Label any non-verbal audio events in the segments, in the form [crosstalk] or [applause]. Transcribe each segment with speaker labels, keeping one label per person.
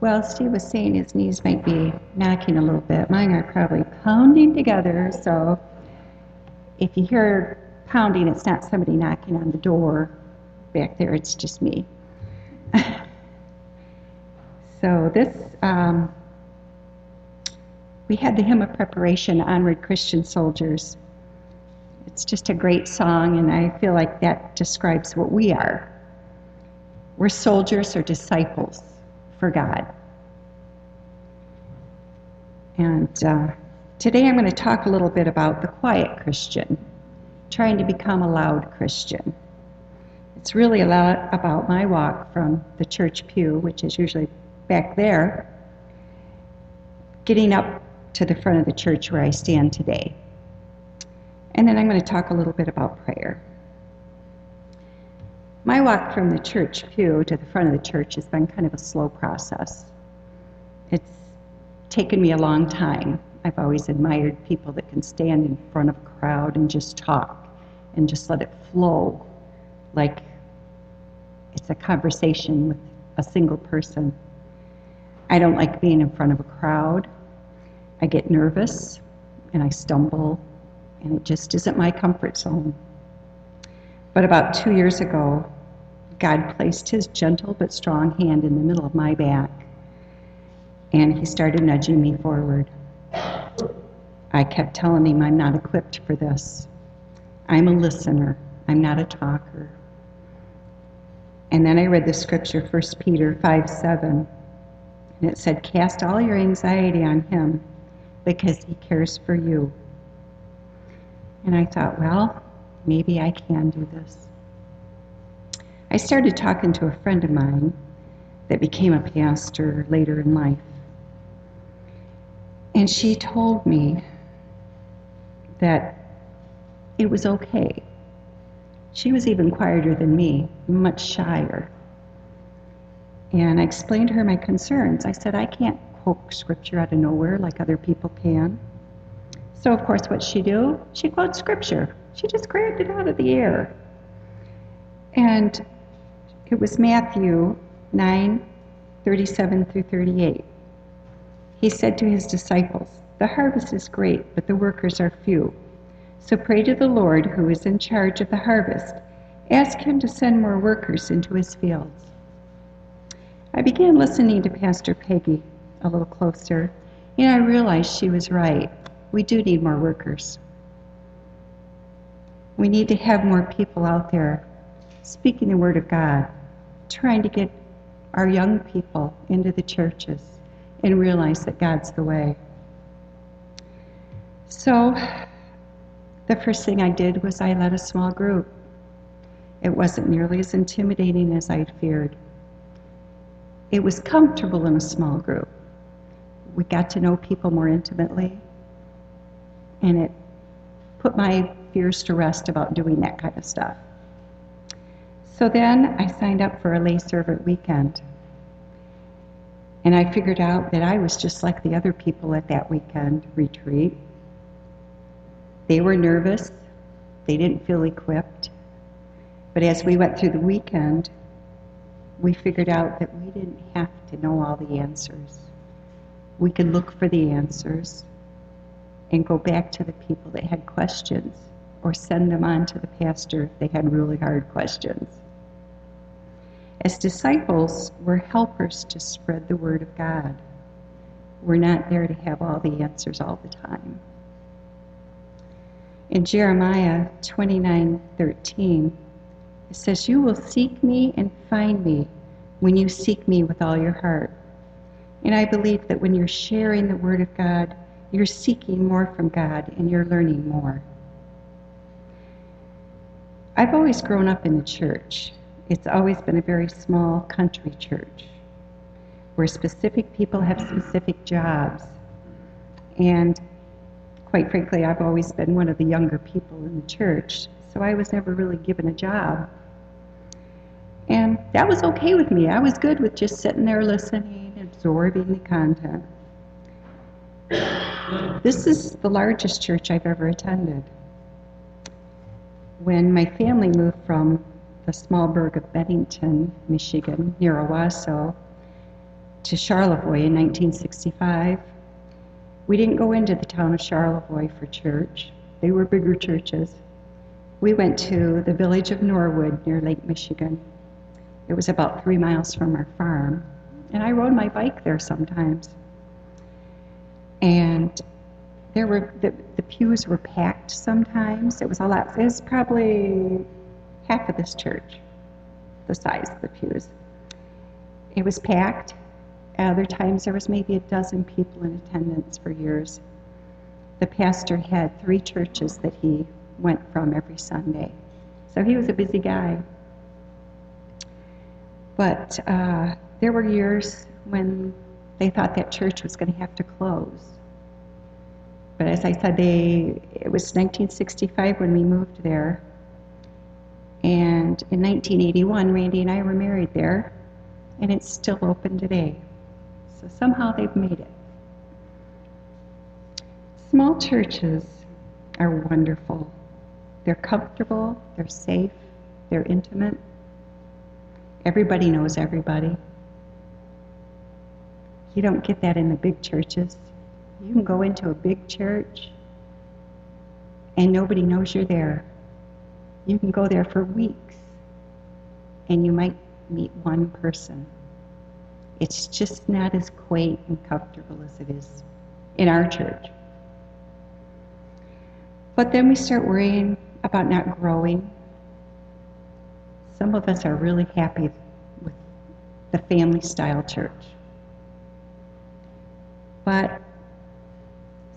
Speaker 1: Well, Steve was saying his knees might be knocking a little bit. Mine are probably pounding together, so if you hear pounding, it's not somebody knocking on the door back there, it's just me. [laughs] so this, um, we had the hymn of preparation, Onward Christian Soldiers. It's just a great song, and I feel like that describes what we are. We're soldiers or disciples for God. And uh, today I'm going to talk a little bit about the quiet Christian, trying to become a loud Christian. It's really a lot about my walk from the church pew, which is usually back there, getting up to the front of the church where I stand today. And then I'm going to talk a little bit about prayer. My walk from the church pew to the front of the church has been kind of a slow process. It's taken me a long time. I've always admired people that can stand in front of a crowd and just talk and just let it flow like it's a conversation with a single person. I don't like being in front of a crowd. I get nervous and I stumble, and it just isn't my comfort zone. But about two years ago, God placed his gentle but strong hand in the middle of my back, and he started nudging me forward. I kept telling him I'm not equipped for this. I'm a listener, I'm not a talker. And then I read the scripture, 1 Peter 5 7, and it said, Cast all your anxiety on him because he cares for you. And I thought, well, maybe I can do this. I started talking to a friend of mine that became a pastor later in life. And she told me that it was okay. She was even quieter than me, much shyer. And I explained to her my concerns. I said, I can't quote scripture out of nowhere like other people can. So, of course, what she do? She quotes scripture. She just grabbed it out of the air. And it was Matthew 9 37 through 38. He said to his disciples, The harvest is great, but the workers are few. So pray to the Lord who is in charge of the harvest. Ask him to send more workers into his fields. I began listening to Pastor Peggy a little closer, and I realized she was right. We do need more workers. We need to have more people out there speaking the Word of God, trying to get our young people into the churches and realize that God's the way. So, the first thing I did was I led a small group. It wasn't nearly as intimidating as I'd feared. It was comfortable in a small group. We got to know people more intimately and it put my fears to rest about doing that kind of stuff. So then I signed up for a lay servant weekend. And I figured out that I was just like the other people at that weekend retreat. They were nervous, they didn't feel equipped. But as we went through the weekend, we figured out that we didn't have to know all the answers. We could look for the answers and go back to the people that had questions or send them on to the pastor if they had really hard questions. As disciples, we're helpers to spread the word of God. We're not there to have all the answers all the time. In Jeremiah 29:13, it says, "You will seek me and find me when you seek me with all your heart." And I believe that when you're sharing the word of God, you're seeking more from God and you're learning more. I've always grown up in the church. It's always been a very small country church where specific people have specific jobs. And quite frankly, I've always been one of the younger people in the church, so I was never really given a job. And that was okay with me. I was good with just sitting there listening, absorbing the content. This is the largest church I've ever attended. When my family moved from the small burg of Bennington, Michigan, near Owosso, to Charlevoix in 1965. We didn't go into the town of Charlevoix for church. They were bigger churches. We went to the village of Norwood near Lake Michigan. It was about three miles from our farm. And I rode my bike there sometimes. And there were the, the pews were packed sometimes. It was a lot. It was probably half of this church, the size of the pews. It was packed. Other times there was maybe a dozen people in attendance for years. The pastor had three churches that he went from every Sunday. So he was a busy guy. But uh, there were years when they thought that church was going to have to close. But as I said, they it was 1965 when we moved there. And in 1981, Randy and I were married there, and it's still open today. So somehow they've made it. Small churches are wonderful. They're comfortable, they're safe, they're intimate. Everybody knows everybody. You don't get that in the big churches. You can go into a big church and nobody knows you're there. You can go there for weeks and you might meet one person. It's just not as quaint and comfortable as it is in our church. But then we start worrying about not growing. Some of us are really happy with the family style church. But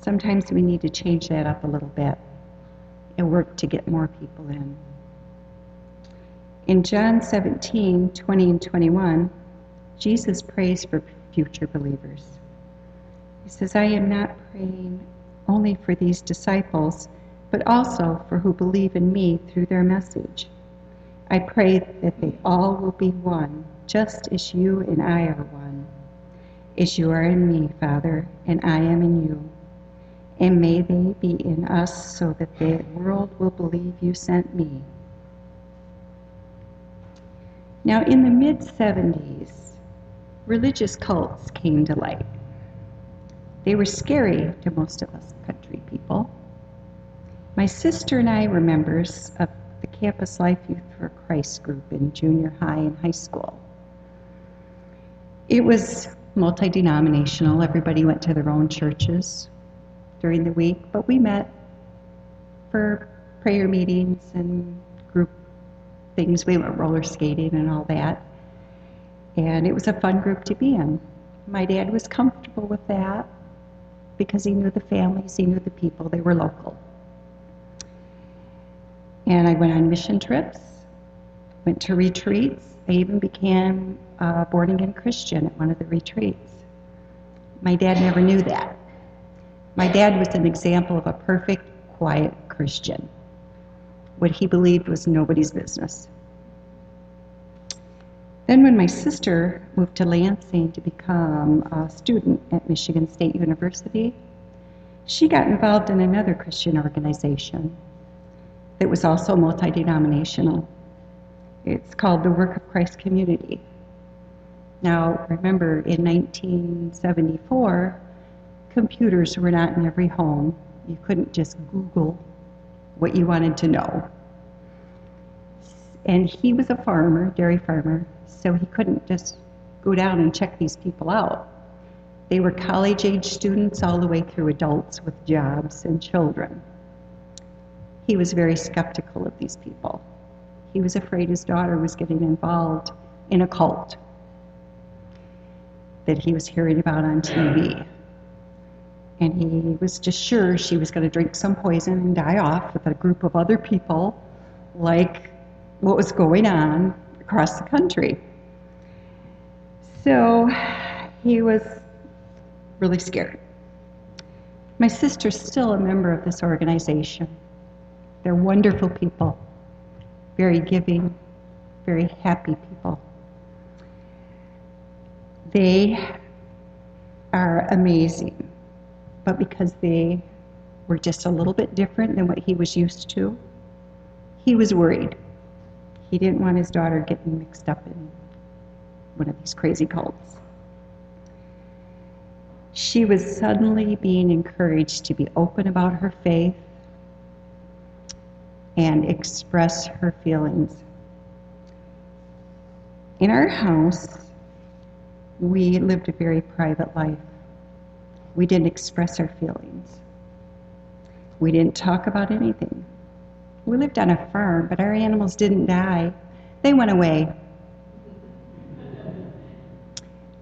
Speaker 1: sometimes we need to change that up a little bit and work to get more people in. In John 17, 20 and 21, Jesus prays for future believers. He says, I am not praying only for these disciples, but also for who believe in me through their message. I pray that they all will be one, just as you and I are one. As you are in me, Father, and I am in you. And may they be in us so that the world will believe you sent me. Now, in the mid 70s, religious cults came to light. They were scary to most of us country people. My sister and I were members of the Campus Life Youth for Christ group in junior high and high school. It was multi denominational, everybody went to their own churches during the week, but we met for prayer meetings and group things. We went roller skating and all that. And it was a fun group to be in. My dad was comfortable with that because he knew the families, he knew the people, they were local. And I went on mission trips, went to retreats. I even became a born again Christian at one of the retreats. My dad never knew that. My dad was an example of a perfect, quiet Christian. What he believed was nobody's business. Then, when my sister moved to Lansing to become a student at Michigan State University, she got involved in another Christian organization that was also multi denominational. It's called the Work of Christ Community. Now, remember, in 1974, computers were not in every home. You couldn't just Google what you wanted to know. And he was a farmer, dairy farmer, so he couldn't just go down and check these people out. They were college age students all the way through adults with jobs and children. He was very skeptical of these people. He was afraid his daughter was getting involved in a cult that he was hearing about on TV. And he was just sure she was going to drink some poison and die off with a group of other people, like what was going on across the country. So he was really scared. My sister's still a member of this organization. They're wonderful people, very giving, very happy people. They are amazing, but because they were just a little bit different than what he was used to, he was worried. He didn't want his daughter getting mixed up in one of these crazy cults. she was suddenly being encouraged to be open about her faith and express her feelings. In our house, we lived a very private life. We didn't express our feelings. We didn't talk about anything. We lived on a farm, but our animals didn't die. They went away.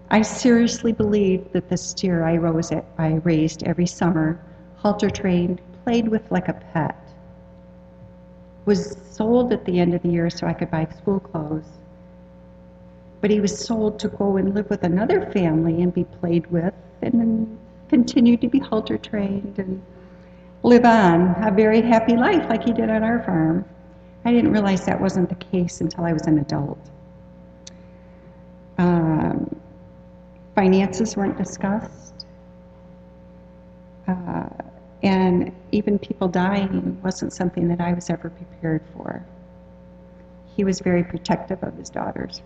Speaker 1: I seriously believe that the steer I, rose at, I raised every summer, halter trained, played with like a pet, was sold at the end of the year so I could buy school clothes. But he was sold to go and live with another family and be played with and continue to be halter trained and live on a very happy life like he did on our farm. I didn't realize that wasn't the case until I was an adult. Um, finances weren't discussed. Uh, and even people dying wasn't something that I was ever prepared for. He was very protective of his daughters.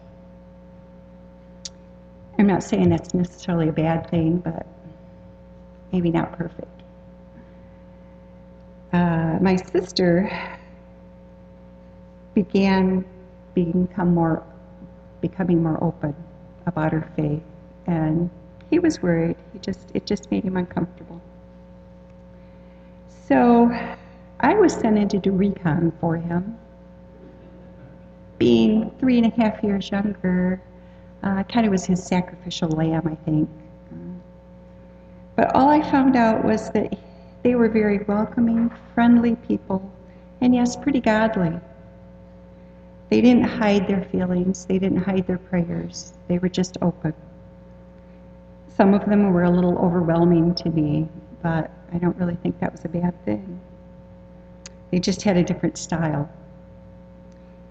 Speaker 1: I'm not saying that's necessarily a bad thing, but maybe not perfect. Uh, my sister began become more, becoming more open about her faith, and he was worried. He just, it just made him uncomfortable. So I was sent in to do recon for him. Being three and a half years younger, uh, kind of was his sacrificial lamb, I think. But all I found out was that they were very welcoming, friendly people, and yes, pretty godly. They didn't hide their feelings, they didn't hide their prayers, they were just open. Some of them were a little overwhelming to me, but I don't really think that was a bad thing. They just had a different style.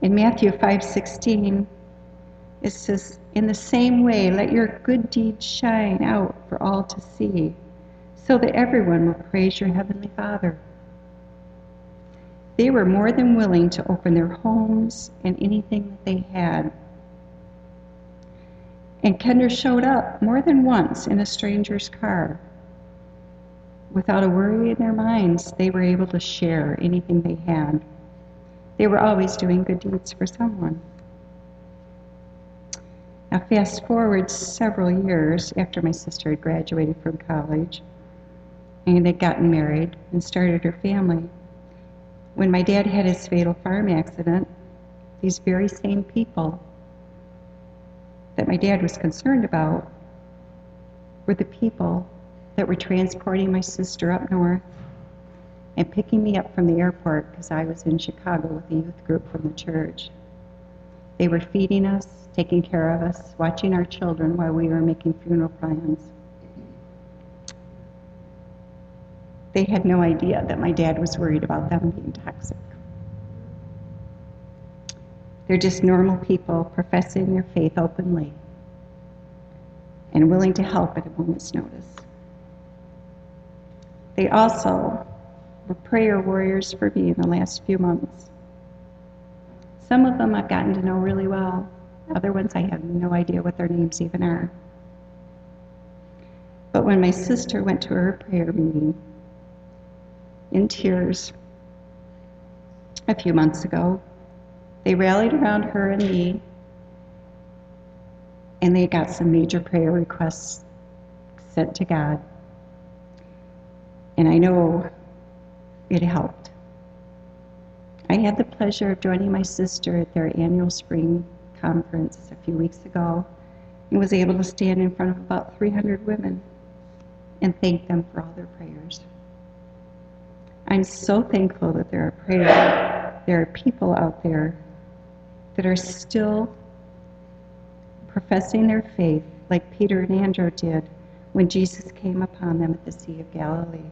Speaker 1: In Matthew 5:16, it says, "In the same way, let your good deeds shine out for all to see, so that everyone will praise your Heavenly Father. They were more than willing to open their homes and anything that they had. And Kendra showed up more than once in a stranger's car. Without a worry in their minds, they were able to share anything they had. They were always doing good deeds for someone. Now, fast forward several years after my sister had graduated from college and had gotten married and started her family. When my dad had his fatal farm accident, these very same people that my dad was concerned about were the people that were transporting my sister up north and picking me up from the airport because I was in Chicago with a youth group from the church. They were feeding us, taking care of us, watching our children while we were making funeral plans. They had no idea that my dad was worried about them being toxic. They're just normal people professing their faith openly and willing to help at a moment's notice. They also were prayer warriors for me in the last few months. Some of them I've gotten to know really well. Other ones I have no idea what their names even are. But when my sister went to her prayer meeting, in tears a few months ago. They rallied around her and me, and they got some major prayer requests sent to God. And I know it helped. I had the pleasure of joining my sister at their annual spring conference a few weeks ago and was able to stand in front of about 300 women and thank them for all their prayers. I'm so thankful that there are prayers, there are people out there that are still professing their faith like Peter and Andrew did when Jesus came upon them at the Sea of Galilee.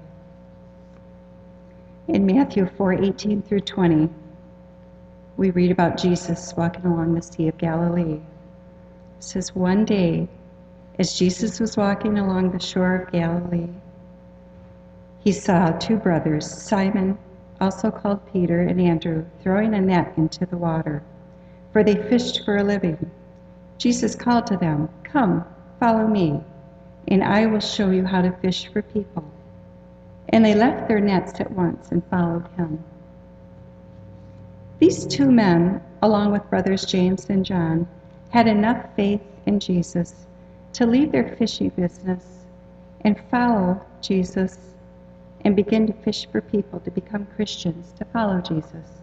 Speaker 1: In Matthew 4 18 through 20, we read about Jesus walking along the Sea of Galilee. It says, One day, as Jesus was walking along the shore of Galilee, he saw two brothers, Simon, also called Peter, and Andrew, throwing a net into the water, for they fished for a living. Jesus called to them, Come, follow me, and I will show you how to fish for people. And they left their nets at once and followed him. These two men, along with brothers James and John, had enough faith in Jesus to leave their fishing business and follow Jesus and begin to fish for people to become Christians, to follow Jesus.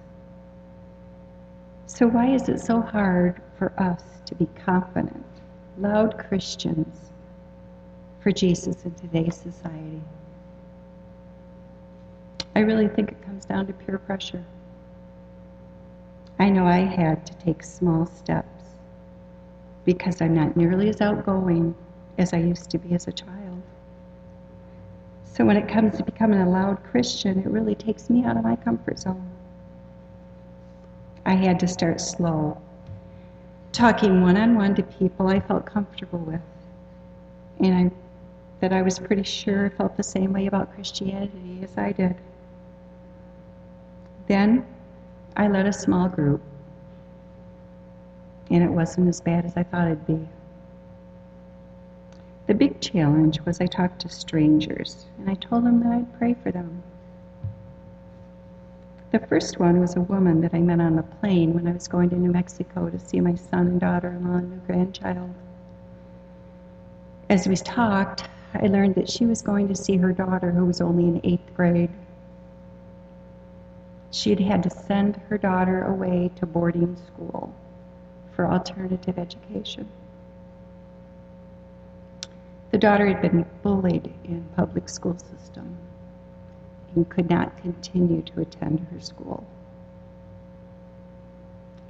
Speaker 1: So, why is it so hard for us to be confident, loud Christians for Jesus in today's society? I really think it comes down to peer pressure. I know I had to take small steps because I'm not nearly as outgoing as I used to be as a child. So when it comes to becoming a loud Christian, it really takes me out of my comfort zone. I had to start slow, talking one on one to people I felt comfortable with. And I that I was pretty sure felt the same way about Christianity as I did. Then I led a small group, and it wasn't as bad as I thought it'd be. The big challenge was I talked to strangers, and I told them that I'd pray for them. The first one was a woman that I met on the plane when I was going to New Mexico to see my son and daughter-in-law and new grandchild. As we talked, I learned that she was going to see her daughter who was only in eighth grade. She had had to send her daughter away to boarding school for alternative education. The daughter had been bullied in public school system and could not continue to attend her school.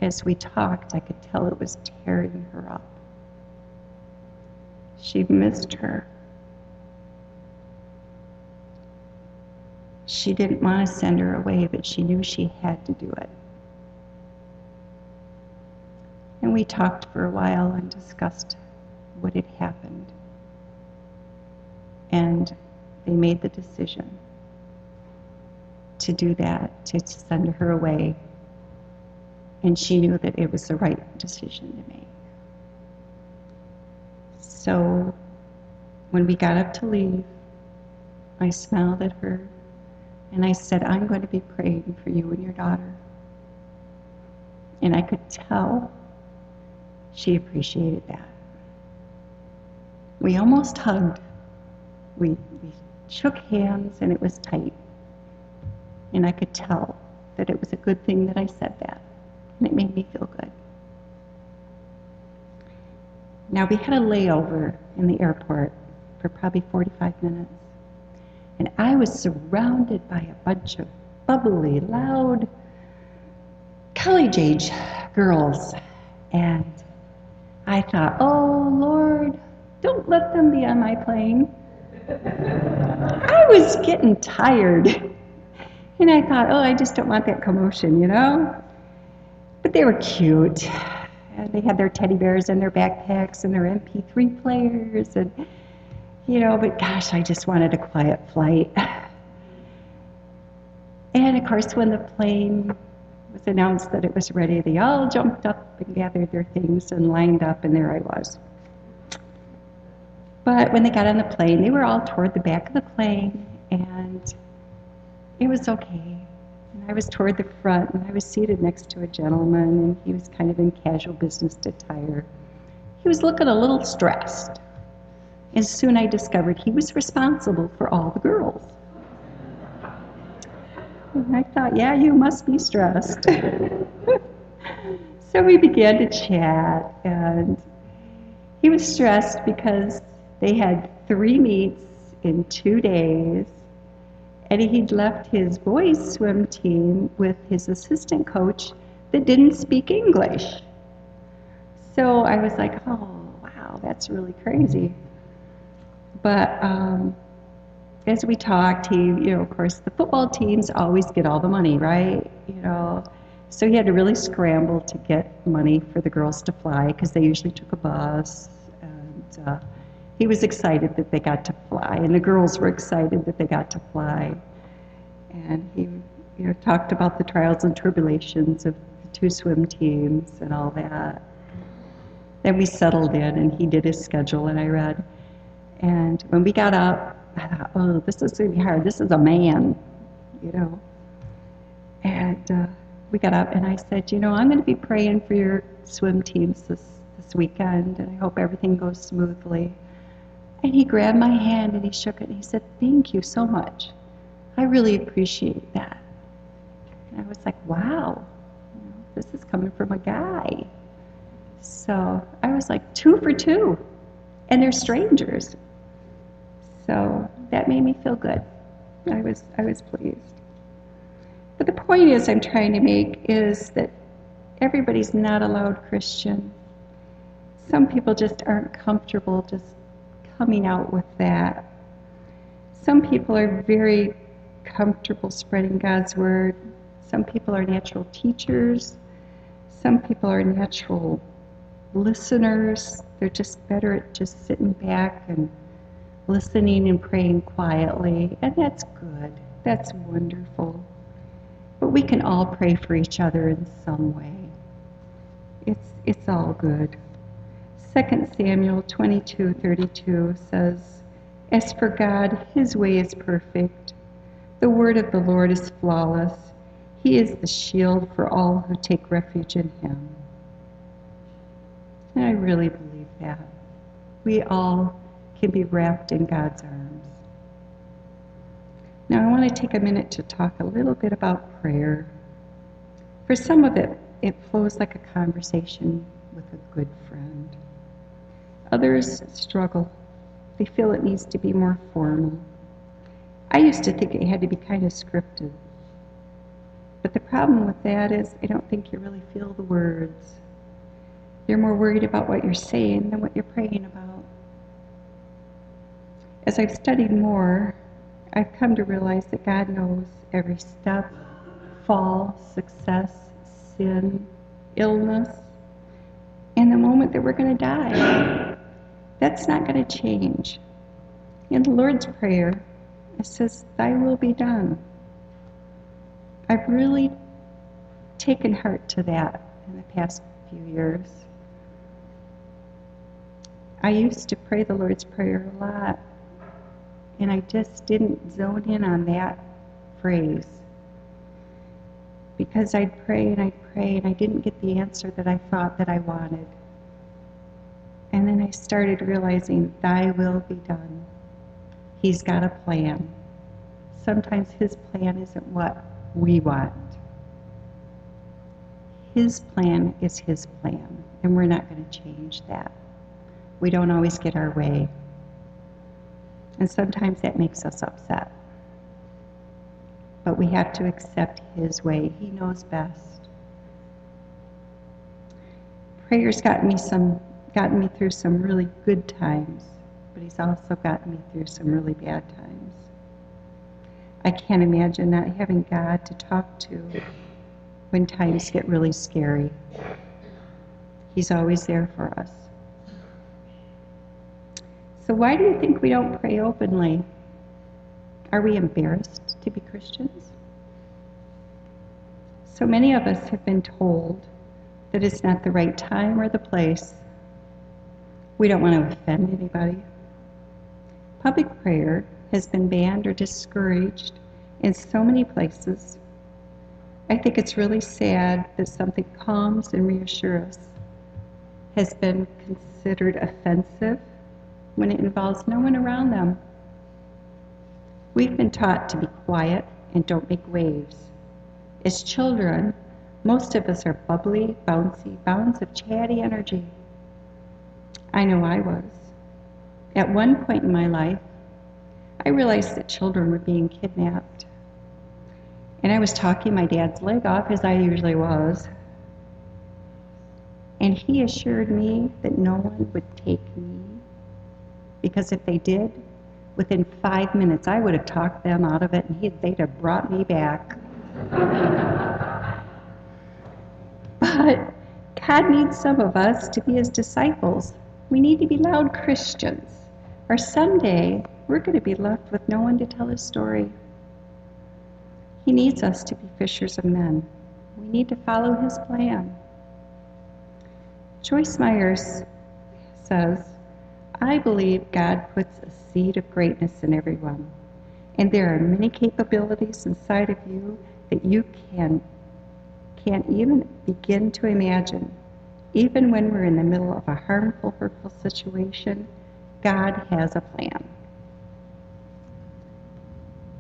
Speaker 1: As we talked, I could tell it was tearing her up. She missed her. She didn't want to send her away, but she knew she had to do it. And we talked for a while and discussed what had happened. And they made the decision to do that, to send her away. And she knew that it was the right decision to make. So when we got up to leave, I smiled at her and I said, I'm going to be praying for you and your daughter. And I could tell she appreciated that. We almost hugged. We, we shook hands and it was tight. And I could tell that it was a good thing that I said that. And it made me feel good. Now, we had a layover in the airport for probably 45 minutes. And I was surrounded by a bunch of bubbly, loud, college age girls. And I thought, oh, Lord, don't let them be on my plane. [laughs] I was getting tired. And I thought, oh, I just don't want that commotion, you know? But they were cute. And they had their teddy bears and their backpacks and their MP3 players. And you know, but gosh, I just wanted a quiet flight. And of course, when the plane was announced that it was ready, they all jumped up and gathered their things and lined up, and there I was. But when they got on the plane, they were all toward the back of the plane, and it was okay. And I was toward the front, and I was seated next to a gentleman, and he was kind of in casual business attire. He was looking a little stressed. And soon I discovered he was responsible for all the girls. And I thought, yeah, you must be stressed. [laughs] so we began to chat, and he was stressed because they had three meets in two days, and he'd left his boys' swim team with his assistant coach that didn't speak English. So I was like, oh, wow, that's really crazy. But um, as we talked, he, you know, of course, the football teams always get all the money, right? You know, so he had to really scramble to get money for the girls to fly because they usually took a bus. And uh, he was excited that they got to fly, and the girls were excited that they got to fly. And he, you know, talked about the trials and tribulations of the two swim teams and all that. Then we settled in, and he did his schedule, and I read. And when we got up, I thought, oh, this is going to be hard. This is a man, you know. And uh, we got up, and I said, you know, I'm going to be praying for your swim teams this, this weekend, and I hope everything goes smoothly. And he grabbed my hand and he shook it, and he said, thank you so much. I really appreciate that. And I was like, wow, you know, this is coming from a guy. So I was like, two for two. And they're strangers. So that made me feel good. I hmm. was, I was pleased. But the point is I'm trying to make is that everybody's not a loud Christian. Some people just aren't comfortable just coming out with that. Some people are very comfortable spreading God's word. Some people are natural teachers. Some people are natural listeners. They're just better at just sitting back and listening and praying quietly. And that's good. That's wonderful. But we can all pray for each other in some way. It's, it's all good. 2 Samuel 22:32 says, As for God, his way is perfect. The word of the Lord is flawless. He is the shield for all who take refuge in him. And I really believe that. We all can be wrapped in God's arms. Now, I want to take a minute to talk a little bit about prayer. For some of it, it flows like a conversation with a good friend. Others struggle. They feel it needs to be more formal. I used to think it had to be kind of scripted. But the problem with that is I don't think you really feel the words. You're more worried about what you're saying than what you're praying. As I've studied more, I've come to realize that God knows every step, fall, success, sin, illness, and the moment that we're going to die. That's not going to change. In the Lord's Prayer, it says, Thy will be done. I've really taken heart to that in the past few years. I used to pray the Lord's Prayer a lot, and I just didn't zone in on that phrase. Because I'd pray and I'd pray, and I didn't get the answer that I thought that I wanted. And then I started realizing, Thy will be done. He's got a plan. Sometimes His plan isn't what we want. His plan is His plan, and we're not going to change that. We don't always get our way. And sometimes that makes us upset. But we have to accept His way. He knows best. Prayer's gotten me some gotten me through some really good times, but he's also gotten me through some really bad times. I can't imagine not having God to talk to when times get really scary. He's always there for us. So, why do you think we don't pray openly? Are we embarrassed to be Christians? So many of us have been told that it's not the right time or the place we don't want to offend anybody. Public prayer has been banned or discouraged in so many places. I think it's really sad that something calms and reassures us has been considered offensive when it involves no one around them. We've been taught to be quiet and don't make waves. As children, most of us are bubbly, bouncy, bounds of chatty energy. I know I was. At one point in my life, I realized that children were being kidnapped. And I was talking my dad's leg off, as I usually was. And he assured me that no one would take me. Because if they did, within five minutes, I would have talked them out of it and they'd have brought me back. [laughs] but God needs some of us to be his disciples. We need to be loud Christians, or someday we're going to be left with no one to tell his story. He needs us to be fishers of men. We need to follow his plan. Joyce Meyers says, I believe God puts a seed of greatness in everyone. And there are many capabilities inside of you that you can, can't even begin to imagine. Even when we're in the middle of a harmful, hurtful situation, God has a plan.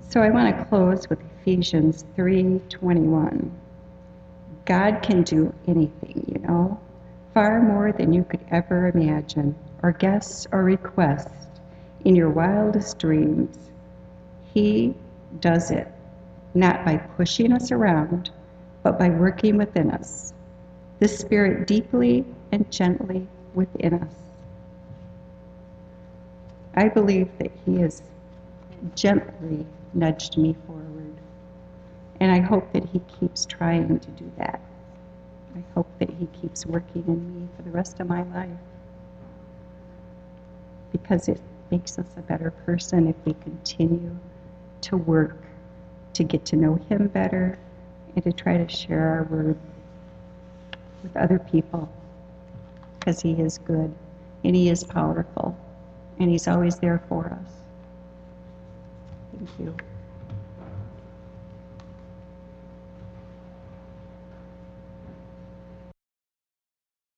Speaker 1: So I want to close with Ephesians 3:21. God can do anything, you know, far more than you could ever imagine or guess or request in your wildest dreams. He does it not by pushing us around, but by working within us, the Spirit deeply and gently within us. I believe that He has gently nudged me forward, and I hope that He keeps trying to do that. I hope that He keeps working in me for the rest of my life because it makes us a better person if we continue to work to get to know Him better and to try to share our word with other people because He is good and He is powerful and He's always there for us. Thank you.